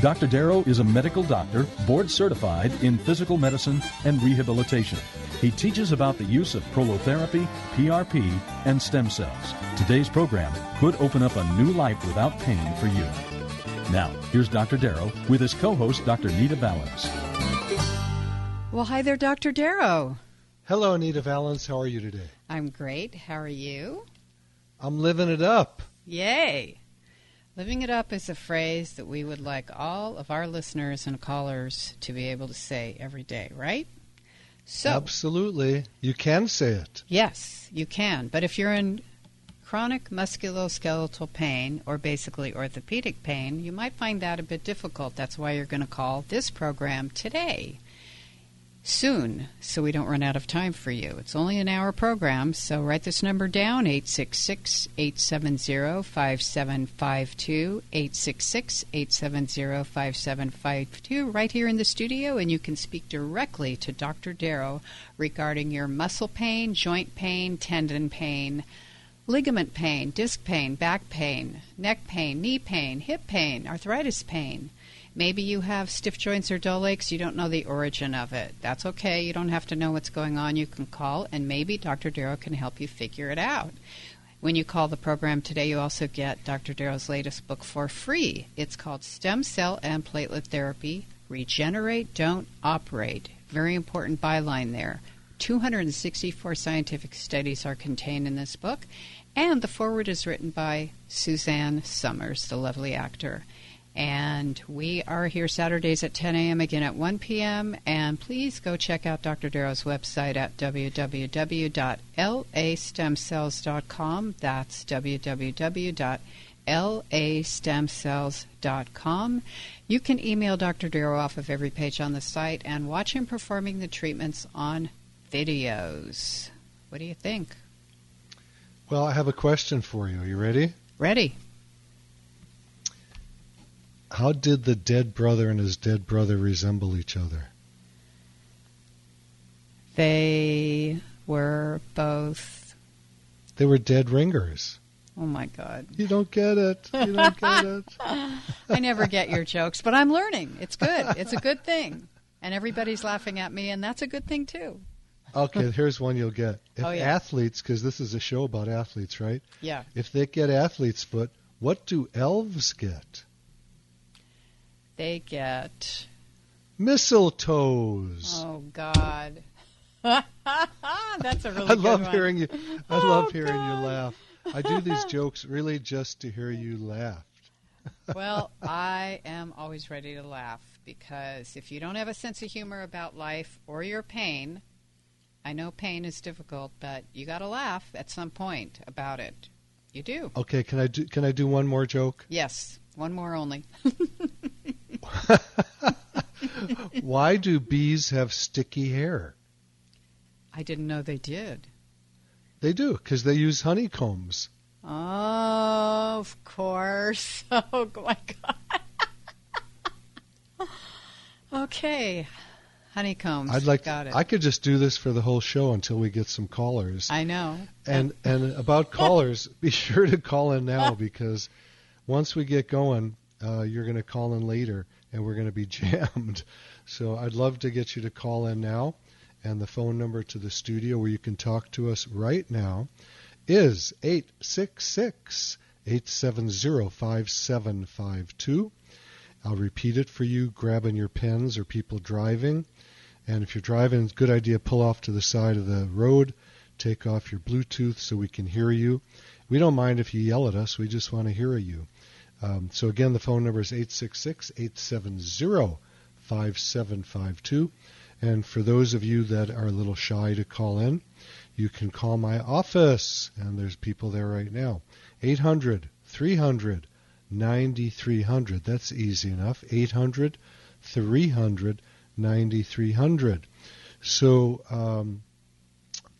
Dr. Darrow is a medical doctor, board certified in physical medicine and rehabilitation. He teaches about the use of prolotherapy, PRP, and stem cells. Today's program could open up a new life without pain for you. Now, here's Dr. Darrow with his co host, Dr. Nita Valens. Well, hi there, Dr. Darrow. Hello, Anita Valens. How are you today? I'm great. How are you? I'm living it up. Yay. Living it up is a phrase that we would like all of our listeners and callers to be able to say every day, right? So, Absolutely. You can say it. yes, you can. But if you're in chronic musculoskeletal pain or basically orthopedic pain, you might find that a bit difficult. That's why you're going to call this program today. Soon, so we don't run out of time for you. It's only an hour program, so write this number down 866 870 5752. 866 870 5752, right here in the studio, and you can speak directly to Dr. Darrow regarding your muscle pain, joint pain, tendon pain ligament pain, disc pain, back pain, neck pain, knee pain, hip pain, arthritis pain. Maybe you have stiff joints or dull aches, you don't know the origin of it. That's okay. You don't have to know what's going on. You can call, and maybe Dr. Darrow can help you figure it out. When you call the program today, you also get Dr. Darrow's latest book for free. It's called Stem Cell and Platelet Therapy Regenerate, Don't Operate. Very important byline there. 264 scientific studies are contained in this book, and the foreword is written by Suzanne Somers, the lovely actor. And we are here Saturdays at 10 a.m., again at 1 p.m. And please go check out Dr. Darrow's website at www.lastemcells.com. That's www.lastemcells.com. You can email Dr. Darrow off of every page on the site and watch him performing the treatments on videos. What do you think? Well, I have a question for you. Are you ready? Ready? How did the dead brother and his dead brother resemble each other? They were both. They were dead ringers. Oh my God. You don't get it. You don't get it. I never get your jokes, but I'm learning. It's good. It's a good thing. And everybody's laughing at me, and that's a good thing too. Okay, here's one you'll get. Oh, if Oh, yeah. athletes, because this is a show about athletes, right? Yeah. If they get athlete's foot, what do elves get? They get. Mistletoes. Oh God. that's a really I good love one. hearing you. I Oh, love hearing God. you laugh. I do these jokes really just to hear you laugh. well, I am always ready to laugh because if you don't have a sense of humor about life or your pain, I know pain is difficult, but you got to laugh at some point about it. You do. Okay, can I do can I do one more joke? Yes, one more only. Why do bees have sticky hair? I didn't know they did. They do because they use honeycombs. Oh, of course. Oh my God. okay, honeycombs. I'd like Got it. I could just do this for the whole show until we get some callers. I know. And and about callers, be sure to call in now because once we get going, uh, you're going to call in later, and we're going to be jammed. So I'd love to get you to call in now, and the phone number to the studio where you can talk to us right now is eight six six eight seven zero five seven five two. I'll repeat it for you, grabbing your pens or people driving. And if you're driving, it's a good idea pull off to the side of the road take off your Bluetooth so we can hear you. We don't mind if you yell at us. We just want to hear you. Um, so again, the phone number is 866-870-5752. And for those of you that are a little shy to call in, you can call my office, and there's people there right now. 800 300 9300. That's easy enough. 800 300 9300. So, um,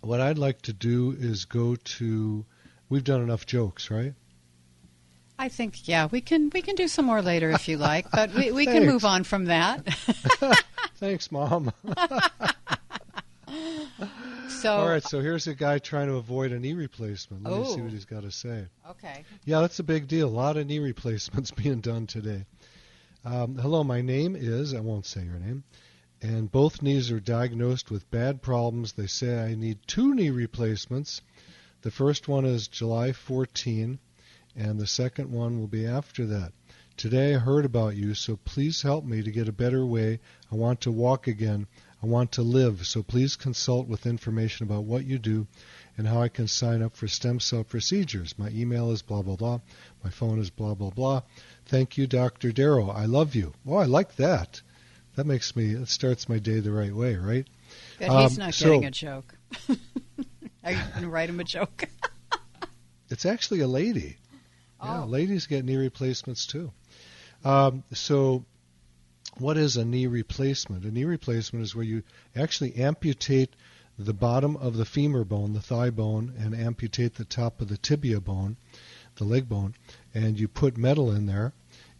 what I'd like to do is go to. We've done enough jokes, right? I think yeah, we can we can do some more later if you like, but we, we can move on from that. Thanks, Mom. so all right, so here's a guy trying to avoid a knee replacement. Let Oh. me see what he's got to say. okay. Yeah, that's a big deal. A lot of knee replacements being done today. Um, hello, my name is, I won't say your name, and both knees are diagnosed with bad problems. They say I need two knee replacements. The first one is July 14, and the second one will be after that. Today I heard about you, so please help me to get a better way. I want to walk again. I want to live, so please consult with information about what you do and how I can sign up for stem cell procedures. My email is blah, blah, blah. My phone is blah, blah, blah. Thank you, Dr. Darrow. I love you. Oh, I like that. That makes me, it starts my day the right way, right? But he's Um, not so- getting a joke. Are you going to write him a joke? It's actually a lady. Yeah, Oh. ladies get knee replacements too. Um, so, what is a knee replacement? A knee replacement is where you actually amputate the bottom of the femur bone, the thigh bone, and amputate the top of the tibia bone, the leg bone, and you put metal in there,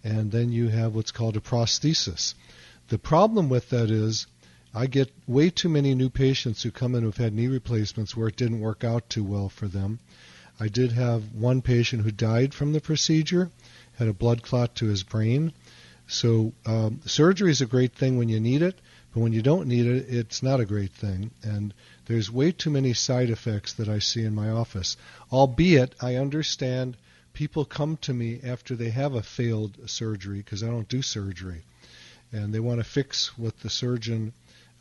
and then you have what's called a prosthesis. The problem with that is I get way too many new patients who come in who've had knee replacements where it didn't work out too well for them. I did have one patient who died from the procedure, had a blood clot to his brain. So um, surgery is a great thing when you need it, but when you don't need it, it's not a great thing. And there's way too many side effects that I see in my office. Albeit, I understand people come to me after they have a failed surgery because I don't do surgery, and they want to fix what the surgeon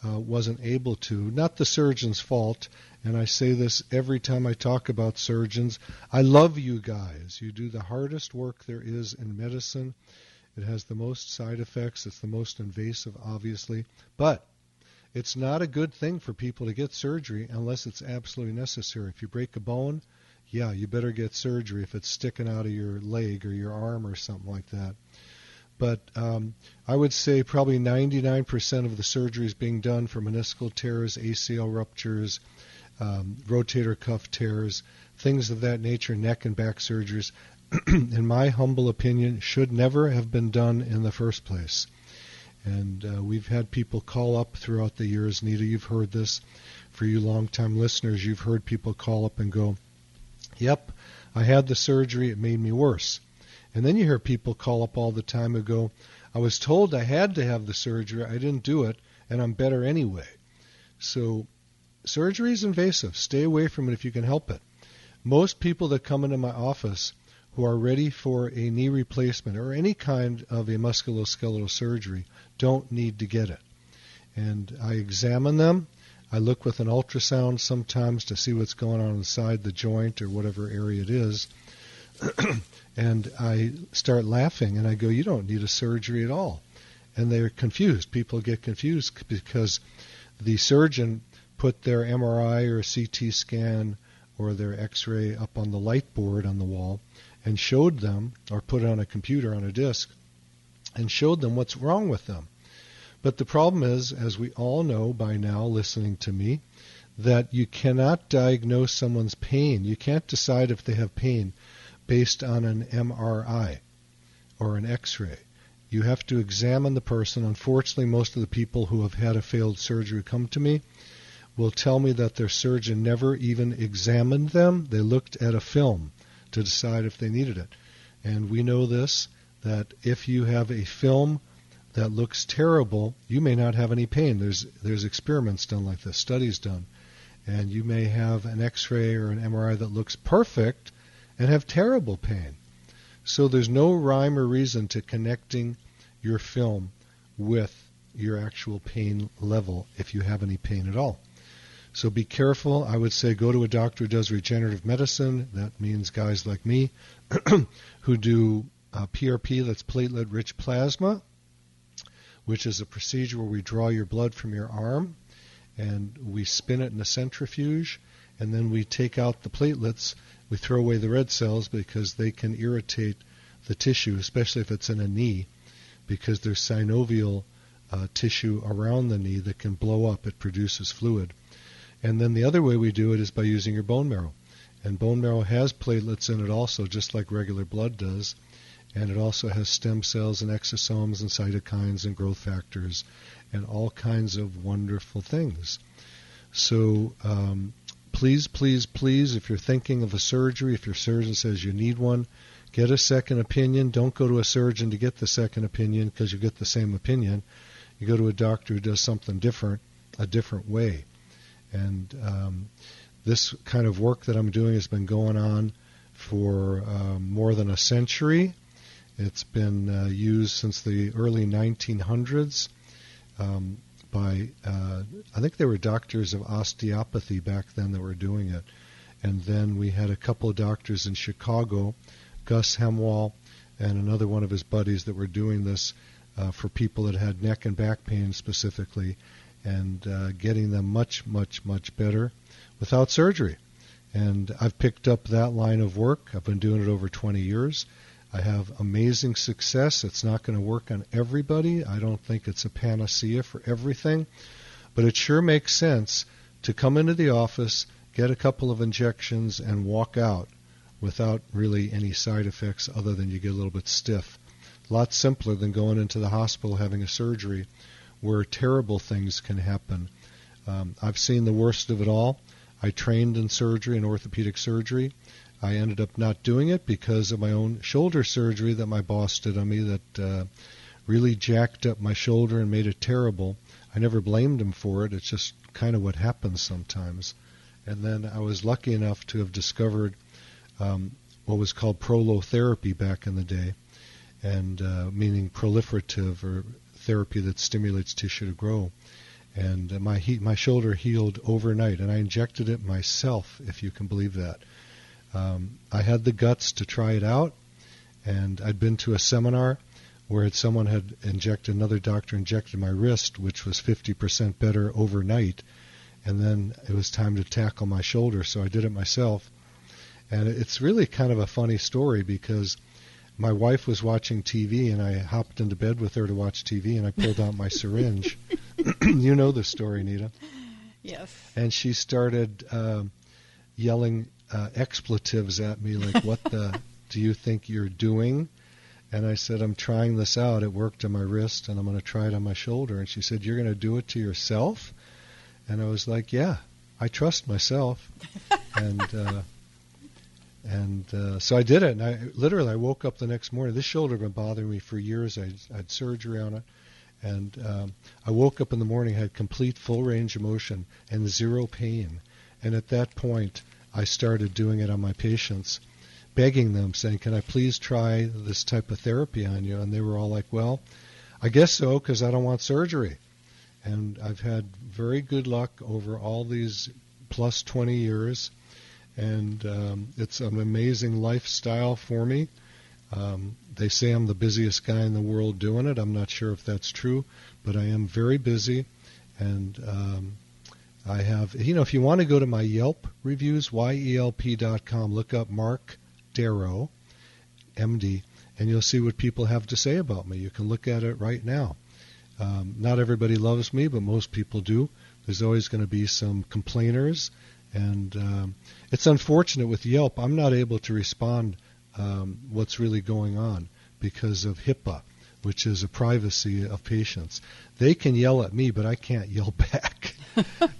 uh, wasn't able to. Not the surgeon's fault, and I say this every time I talk about surgeons. I love you guys. You do the hardest work there is in medicine. It has the most side effects. It's the most invasive, obviously. But it's not a good thing for people to get surgery unless it's absolutely necessary. If you break a bone, yeah, you better get surgery if it's sticking out of your leg or your arm or something like that. But um, I would say probably 99% of the surgeries being done for meniscal tears, ACL ruptures, um, rotator cuff tears, things of that nature, neck and back surgeries, in my humble opinion, should never have been done in the first place. And uh, we've had people call up throughout the years. Nita, you've heard this. For you long-time listeners, you've heard people call up and go, "Yep, I had the surgery. It made me worse." And then you hear people call up all the time and go, "I was told I had to have the surgery. I didn't do it, and I'm better anyway." So, surgery is invasive. Stay away from it if you can help it. Most people that come into my office who are ready for a knee replacement or any kind of a musculoskeletal surgery don't need to get it. And I examine them. I look with an ultrasound sometimes to see what's going on inside the joint or whatever area it is. and I start laughing and I go, You don't need a surgery at all. And they're confused. People get confused because the surgeon put their MRI or CT scan or their x ray up on the light board on the wall and showed them, or put it on a computer on a disk, and showed them what's wrong with them. But the problem is, as we all know by now, listening to me, that you cannot diagnose someone's pain. You can't decide if they have pain based on an MRI or an x ray. You have to examine the person. Unfortunately, most of the people who have had a failed surgery come to me will tell me that their surgeon never even examined them. They looked at a film to decide if they needed it. And we know this that if you have a film that looks terrible, you may not have any pain. There's there's experiments done like this, studies done, and you may have an X-ray or an MRI that looks perfect and have terrible pain. So there's no rhyme or reason to connecting your film with your actual pain level if you have any pain at all. So be careful. I would say go to a doctor who does regenerative medicine. That means guys like me who do uh, PRP, that's platelet rich plasma, which is a procedure where we draw your blood from your arm and we spin it in a centrifuge and then we take out the platelets. We throw away the red cells because they can irritate the tissue, especially if it's in a knee, because there's synovial uh, tissue around the knee that can blow up. It produces fluid. And then the other way we do it is by using your bone marrow. And bone marrow has platelets in it also, just like regular blood does. And it also has stem cells and exosomes and cytokines and growth factors and all kinds of wonderful things. So um, please, please, please, if you're thinking of a surgery, if your surgeon says you need one, get a second opinion. Don't go to a surgeon to get the second opinion because you get the same opinion. You go to a doctor who does something different, a different way. And um, this kind of work that I'm doing has been going on for um, more than a century. It's been uh, used since the early 1900s um, by, uh, I think there were doctors of osteopathy back then that were doing it. And then we had a couple of doctors in Chicago, Gus Hemwall and another one of his buddies that were doing this uh, for people that had neck and back pain specifically and uh, getting them much, much, much better without surgery. And I've picked up that line of work. I've been doing it over 20 years. I have amazing success. It's not going to work on everybody. I don't think it's a panacea for everything. But it sure makes sense to come into the office, get a couple of injections, and walk out without really any side effects other than you get a little bit stiff. A lot simpler than going into the hospital having a surgery where terrible things can happen. Um, I've seen the worst of it all. I trained in surgery and orthopedic surgery. I ended up not doing it because of my own shoulder surgery that my boss did on me that uh, really jacked up my shoulder and made it terrible. I never blamed him for it. It's just kind of what happens sometimes. And then I was lucky enough to have discovered um, what was called prolotherapy back in the day, and uh, meaning proliferative or therapy that stimulates tissue to grow. And uh, my he- my shoulder healed overnight, and I injected it myself, if you can believe that. Um, I had the guts to try it out, and I'd been to a seminar where someone had injected another doctor injected my wrist, which was 50% better overnight, and then it was time to tackle my shoulder, so I did it myself. And it's really kind of a funny story because my wife was watching TV and I hopped into bed with her to watch TV and I pulled out my syringe. you know the story, Nita. Yes. And she started uh, yelling uh, expletives at me like, "What the do you think you're doing?" And I said, "I'm trying this out. It worked on my wrist, and I'm going to try it on my shoulder." And she said, "You're going to do it to yourself?" And I was like, "Yeah, I trust myself." and uh, and uh, so I did it. And I literally I woke up the next morning. This shoulder had been bothering me for years. I, I had surgery on it, and um, I woke up in the morning, had complete full range of motion and zero pain. And at that point, I started doing it on my patients, begging them, saying, "Can I please try this type of therapy on you?" And they were all like, "Well, I guess so, because I don't want surgery." And I've had very good luck over all these plus 20 years and um, it's an amazing lifestyle for me. Um, they say I'm the busiest guy in the world doing it. I'm not sure if that's true, but I am very busy, and um, I have. You know, if you want to go to my Yelp reviews, yelp.com, look up Marc Darrow, MD, and you'll see what people have to say about me. You can look at it right now. Um, not everybody loves me, but most people do. There's always going to be some complainers and um, it's unfortunate with Yelp, I'm not able to respond um, what's really going on because of HIPAA, which is a privacy of patients. They can yell at me, but I can't yell back.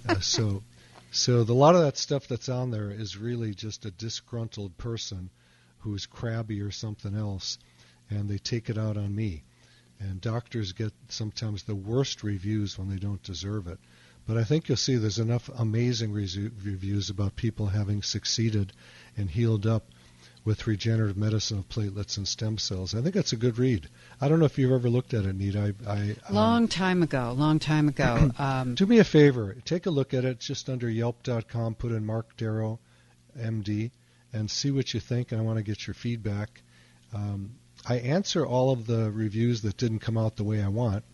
uh, so, so the, a lot of that stuff that's on there is really just a disgruntled person who's crabby or something else, and they take it out on me. And doctors get sometimes the worst reviews when they don't deserve it. But I think you'll see there's enough amazing reviews about people having succeeded and healed up with regenerative medicine of platelets and stem cells. I think that's a good read. I don't know if you've ever looked at it, Nita. I, I um, long time ago. Long time ago. Um, do me a favor. Take a look at it. Just under Yelp.com, put in Marc Darrow, MD, and see what you think. And I want to get your feedback. Um, I answer all of the reviews that didn't come out the way I want,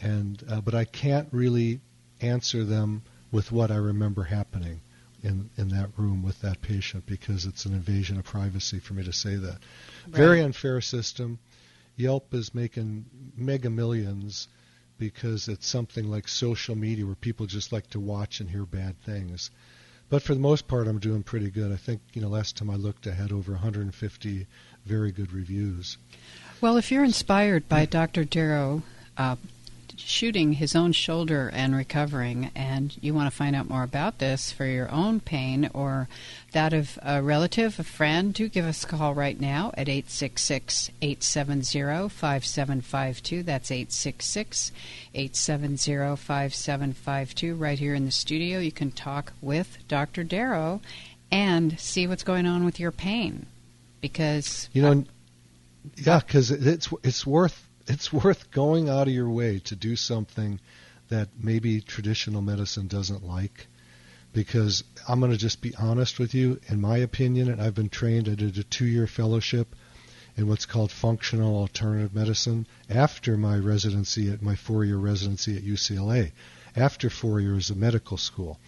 and uh, but I can't really answer them with what I remember happening in in that room with that patient because it's an invasion of privacy for me to say that. Right. Very unfair system. Yelp is making mega millions because it's something like social media where people just like to watch and hear bad things. But for the most part, I'm doing pretty good. I think you know last time I looked, I had over 150 very good reviews. Well, if you're inspired by Dr. Darrow uh, shooting his own shoulder and recovering, and you want to find out more about this for your own pain or that of a relative, a friend, do give us a call right now at 866 870 5752. That's 866 870 5752. Right here in the studio, you can talk with Dr. Darrow and see what's going on with your pain. Because. You know, I, yeah, because it's, it's worth it's worth going out of your way to do something that maybe traditional medicine doesn't like. Because I'm going to just be honest with you. In my opinion, and I've been trained, I did a two year fellowship in what's called functional alternative medicine after my residency at my four year residency at UCLA, after four years of medical school.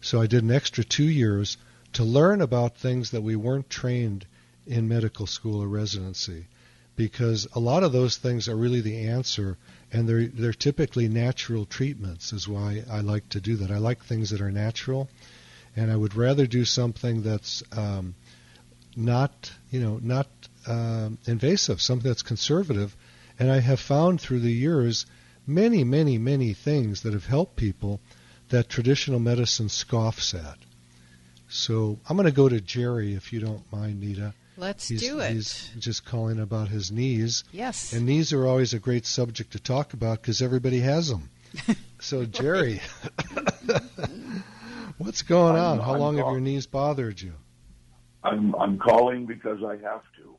So I did an extra two years to learn about things that we weren't trained in medical school or residency because a lot of those things are really the answer and they're they're typically natural treatments is why I like to do that. I like things that are natural and I would rather do something that's um, not you know not um, invasive, something that's conservative. And I have found through the years many, many, many things that have helped people that traditional medicine scoffs at. So I'm going to go to Jerry, if you don't mind, Nita. Let's he's, do it. He's just calling about his knees. Yes. And knees are always a great subject to talk about because everybody has them. so, Jerry, what's going on? I'm, How I'm long call- have your knees bothered you? I'm I'm calling because I have to.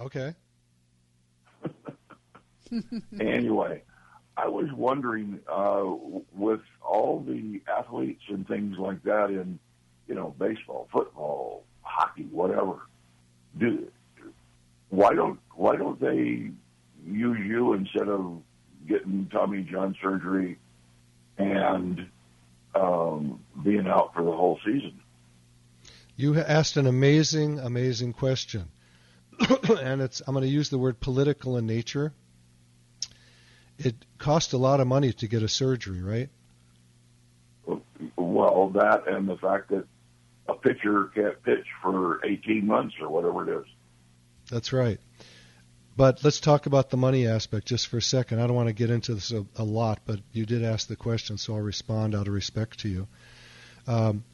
Okay. anyway, I was wondering, uh, with all the athletes and things like that in, you know, baseball, football, hockey, whatever. Do why don't why don't they use you instead of getting Tommy John surgery and um, being out for the whole season? You asked an amazing, amazing question, and it's I'm going to use the word political in nature. It cost a lot of money to get a surgery, right? Well, that and the fact that a pitcher can't pitch for 18 months or whatever it is. That's right. But let's talk about the money aspect just for a second. I don't want to get into this a, a lot, but you did ask the question, so I'll respond out of respect to you. Um,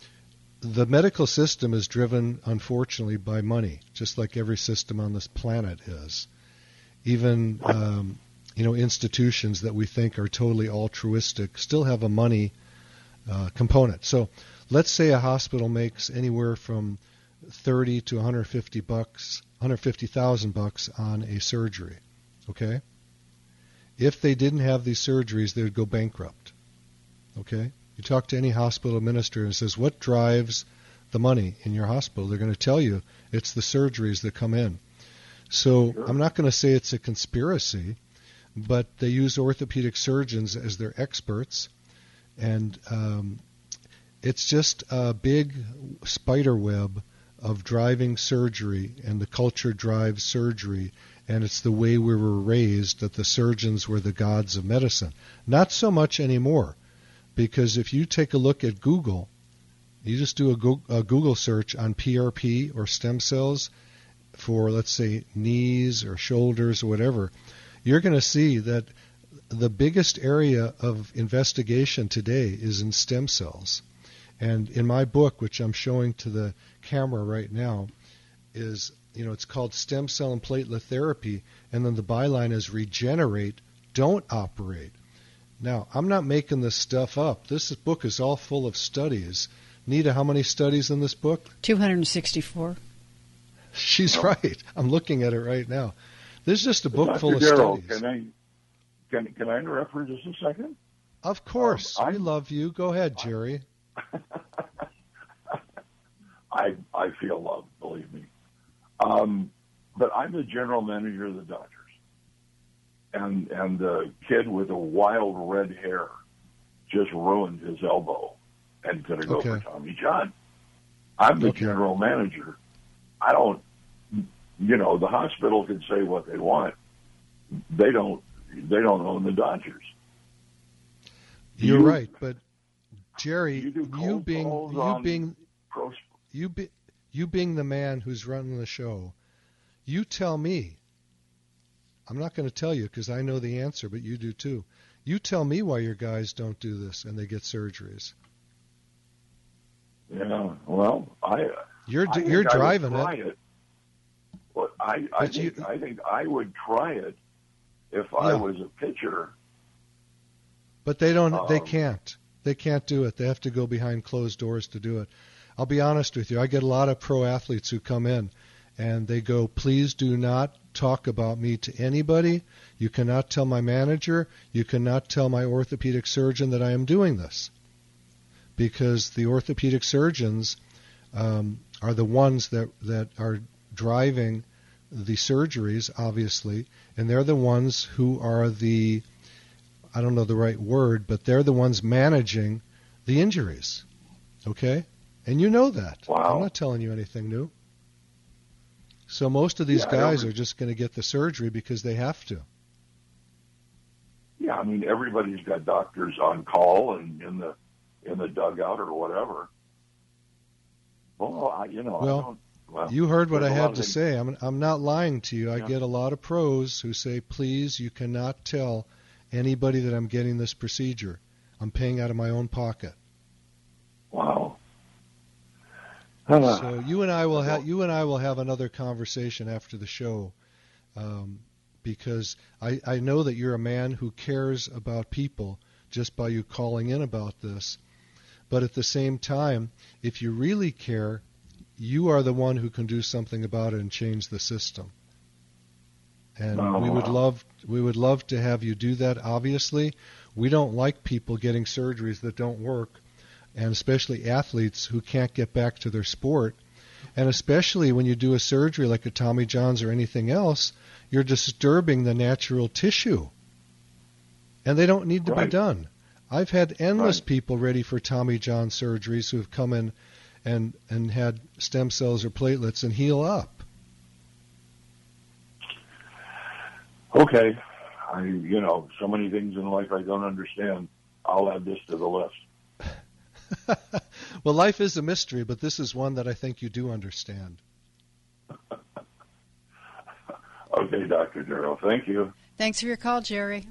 the medical system is driven, unfortunately, by money, just like every system on this planet is. Even um, you know institutions that we think are totally altruistic still have a money uh, component. So let's say a hospital makes anywhere from 30 to 150 bucks, 150,000 bucks on a surgery. Okay? If they didn't have these surgeries, they would go bankrupt. Okay? You talk to any hospital administrator and says, "What drives the money in your hospital?" They're going to tell you it's the surgeries that come in. So sure. I'm not going to say it's a conspiracy, but they use orthopedic surgeons as their experts, and um, it's just a big spider web of driving surgery, and the culture drives surgery, and it's the way we were raised that the surgeons were the gods of medicine. Not so much anymore, because if you take a look at Google, you just do a Google search on PRP or stem cells for, let's say, knees or shoulders or whatever, you're going to see that the biggest area of investigation today is in stem cells. And in my book, which I'm showing to the camera right now, is you know it's called stem cell and platelet therapy, and then the byline is regenerate, don't operate. Now I'm not making this stuff up. This book is all full of studies. Nita, how many studies in this book? 264. She's right. I'm looking at it right now. There's just a book Dr. full of Darrow, studies. Can I, can, can I interrupt for just a second? Of course. Um, I love you. Go ahead, Jerry. I I I feel loved, believe me. Um, but I'm the general manager of the Dodgers, and and the kid with the wild red hair just ruined his elbow and going to go Okay. for Tommy John. I'm the Okay. general manager. I don't, you know, the hospital can say what they want. They don't. They don't own the Dodgers. You're You- right, but Jerry, You you being you being you be, you being the man who's running the show, you tell me. I'm not going to tell you because I know the answer, but you do too. You tell me why your guys don't do this and they get surgeries. Yeah. Well, I. You're I you're driving it. it. Well, I I But you- think I think I would try it if I was a pitcher. But they don't. they Um, can't. They can't do it. They have to go behind closed doors to do it. I'll be honest with you. I get a lot of pro athletes who come in, and they go, "Please do not talk about me to anybody. You cannot tell my manager. You cannot tell my orthopedic surgeon that I am doing this." Because the orthopedic surgeons um, are the ones that that are driving the surgeries, obviously, and they're the ones who are the I don't know the right word, but they're the ones managing the injuries. Okay? And you know that. Wow. I'm not telling you anything new. So most of these Yeah, guys are just going to get the surgery because they have to. Yeah, I mean everybody's got doctors on call and in the in the dugout or whatever. Well, I, you know, Well, I don't. Well, You heard what I there's a lot had to say. I'm I'm not lying to you. I get a lot of pros who say, "Please, you cannot tell anybody that I'm getting this procedure. I'm paying out of my own pocket." Wow. So you and I will have you and I will have another conversation after the show, um, because I, I know that you're a man who cares about people just by you calling in about this. But at the same time, if you really care, you are the one who can do something about it and change the system. And Oh, we would wow. love we would love to have you do that. Obviously, we don't like people getting surgeries that don't work and especially athletes who can't get back to their sport. And especially when you do a surgery like a Tommy John's or anything else, you're disturbing the natural tissue. And they don't need to be done. I've had endless Right. people ready for Tommy John surgeries who have come in and, and had stem cells or platelets and heal up. okay, I, you know, so many things in life I don't understand. I'll add this to the list. well, life is a mystery, but this is one that I think you do understand. okay, Dr. Darrell, thank you. Thanks for your call, Jerry.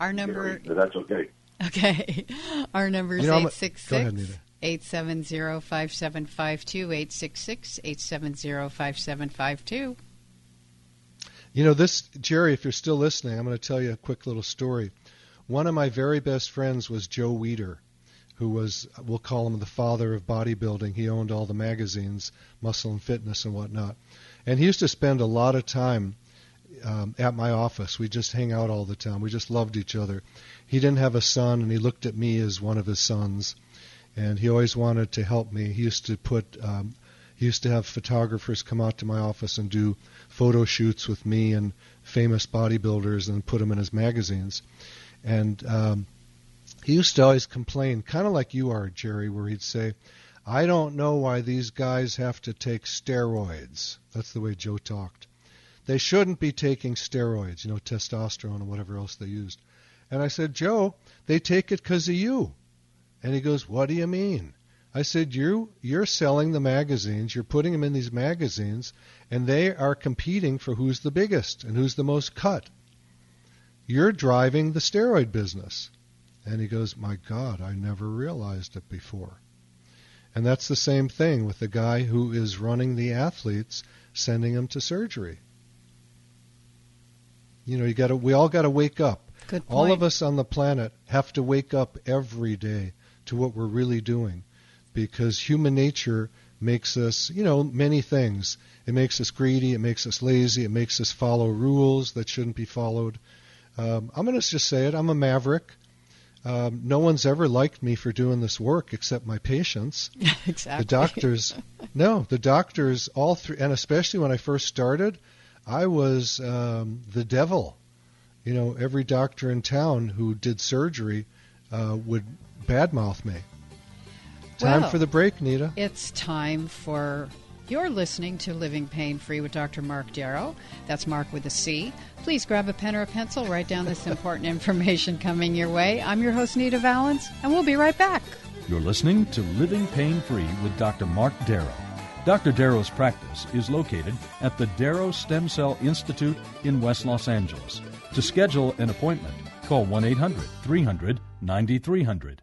Our number. Jerry, that's okay. Okay. Our number is you know, 866 870 5752. 866 870 5752. You know, this, Jerry, if you're still listening, I'm going to tell you a quick little story. One of my very best friends was Joe Weider, who was, we'll call him the father of bodybuilding. He owned all the magazines, Muscle and Fitness and whatnot. And he used to spend a lot of time um, at my office. We just hang out all the time. We just loved each other. He didn't have a son, and he looked at me as one of his sons. And he always wanted to help me. He used to put, um, he used to have photographers come out to my office and do photo shoots with me and famous bodybuilders and put them in his magazines. And um, he used to always complain, kind of like you are, Jerry, where he'd say, I don't know why these guys have to take steroids. That's the way Joe talked. They shouldn't be taking steroids, you know, testosterone and whatever else they used. And I said, Joe, they take it because of you. And he goes, What do you mean? I said, you you're selling the magazines, you're putting them in these magazines, and they are competing for who's the biggest and who's the most cut. You're driving the steroid business. And he goes, My God, I never realized it before. And that's the same thing with the guy who is running the athletes, sending them to surgery. You know, you got to. We all got to wake up. Good point. All of us on the planet have to wake up every day to what we're really doing, because human nature makes us, you know, many things. It makes us greedy. It makes us lazy. It makes us follow rules that shouldn't be followed. Um, I'm going to just say it. I'm a maverick. Um, no one's ever liked me for doing this work except my patients. exactly. The doctors, no, the doctors, all three, and especially when I first started, I was um, the devil. You know, every doctor in town who did surgery uh, would badmouth me. Time Well, for the break, Nita. It's time for. You're listening to Living Pain Free with Dr. Marc Darrow. That's Marc with a C. Please grab a pen or a pencil, write down this important information coming your way. I'm your host, Nita Valens, and we'll be right back. You're listening to Living Pain Free with Dr. Marc Darrow. Dr. Darrow's practice is located at the Darrow Stem Cell Institute in West Los Angeles. To schedule an appointment, call 1 800 300 9300.